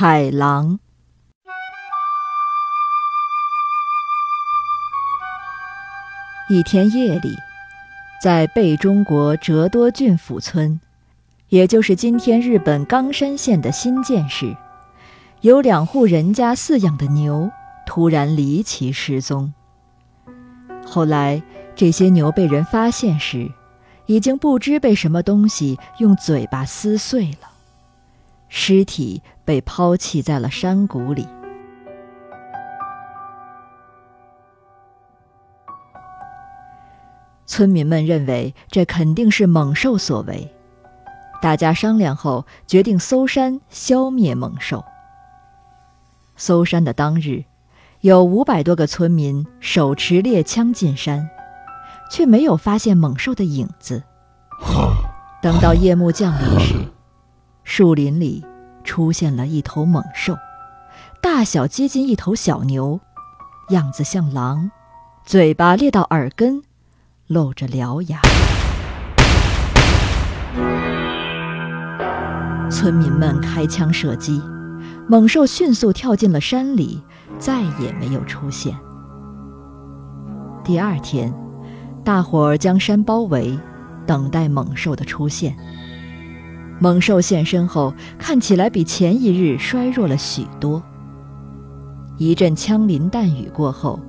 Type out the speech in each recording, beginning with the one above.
海狼。一天夜里，在北中国折多郡府村，也就是今天日本冈山县的新建市，有两户人家饲养的牛突然离奇失踪。后来，这些牛被人发现时，已经不知被什么东西用嘴巴撕碎了。尸体被抛弃在了山谷里。村民们认为这肯定是猛兽所为，大家商量后决定搜山消灭猛兽。搜山的当日，有五百多个村民手持猎枪进山，却没有发现猛兽的影子。等到夜幕降临时，树林里出现了一头猛兽，大小接近一头小牛，样子像狼，嘴巴裂到耳根，露着獠牙。村民们开枪射击，猛兽迅速跳进了山里，再也没有出现。第二天，大伙儿将山包围，等待猛兽的出现。猛兽现身后，看起来比前一日衰弱了许多。一阵枪林弹雨过后，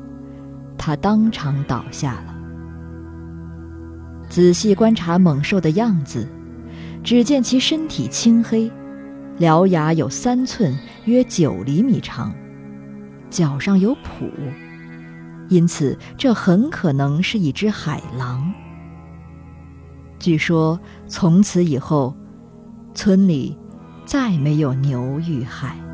他当场倒下了。仔细观察猛兽的样子，只见其身体青黑，獠牙有三寸，约九厘米长，脚上有蹼，因此这很可能是一只海狼。据说从此以后。村里再没有牛遇害。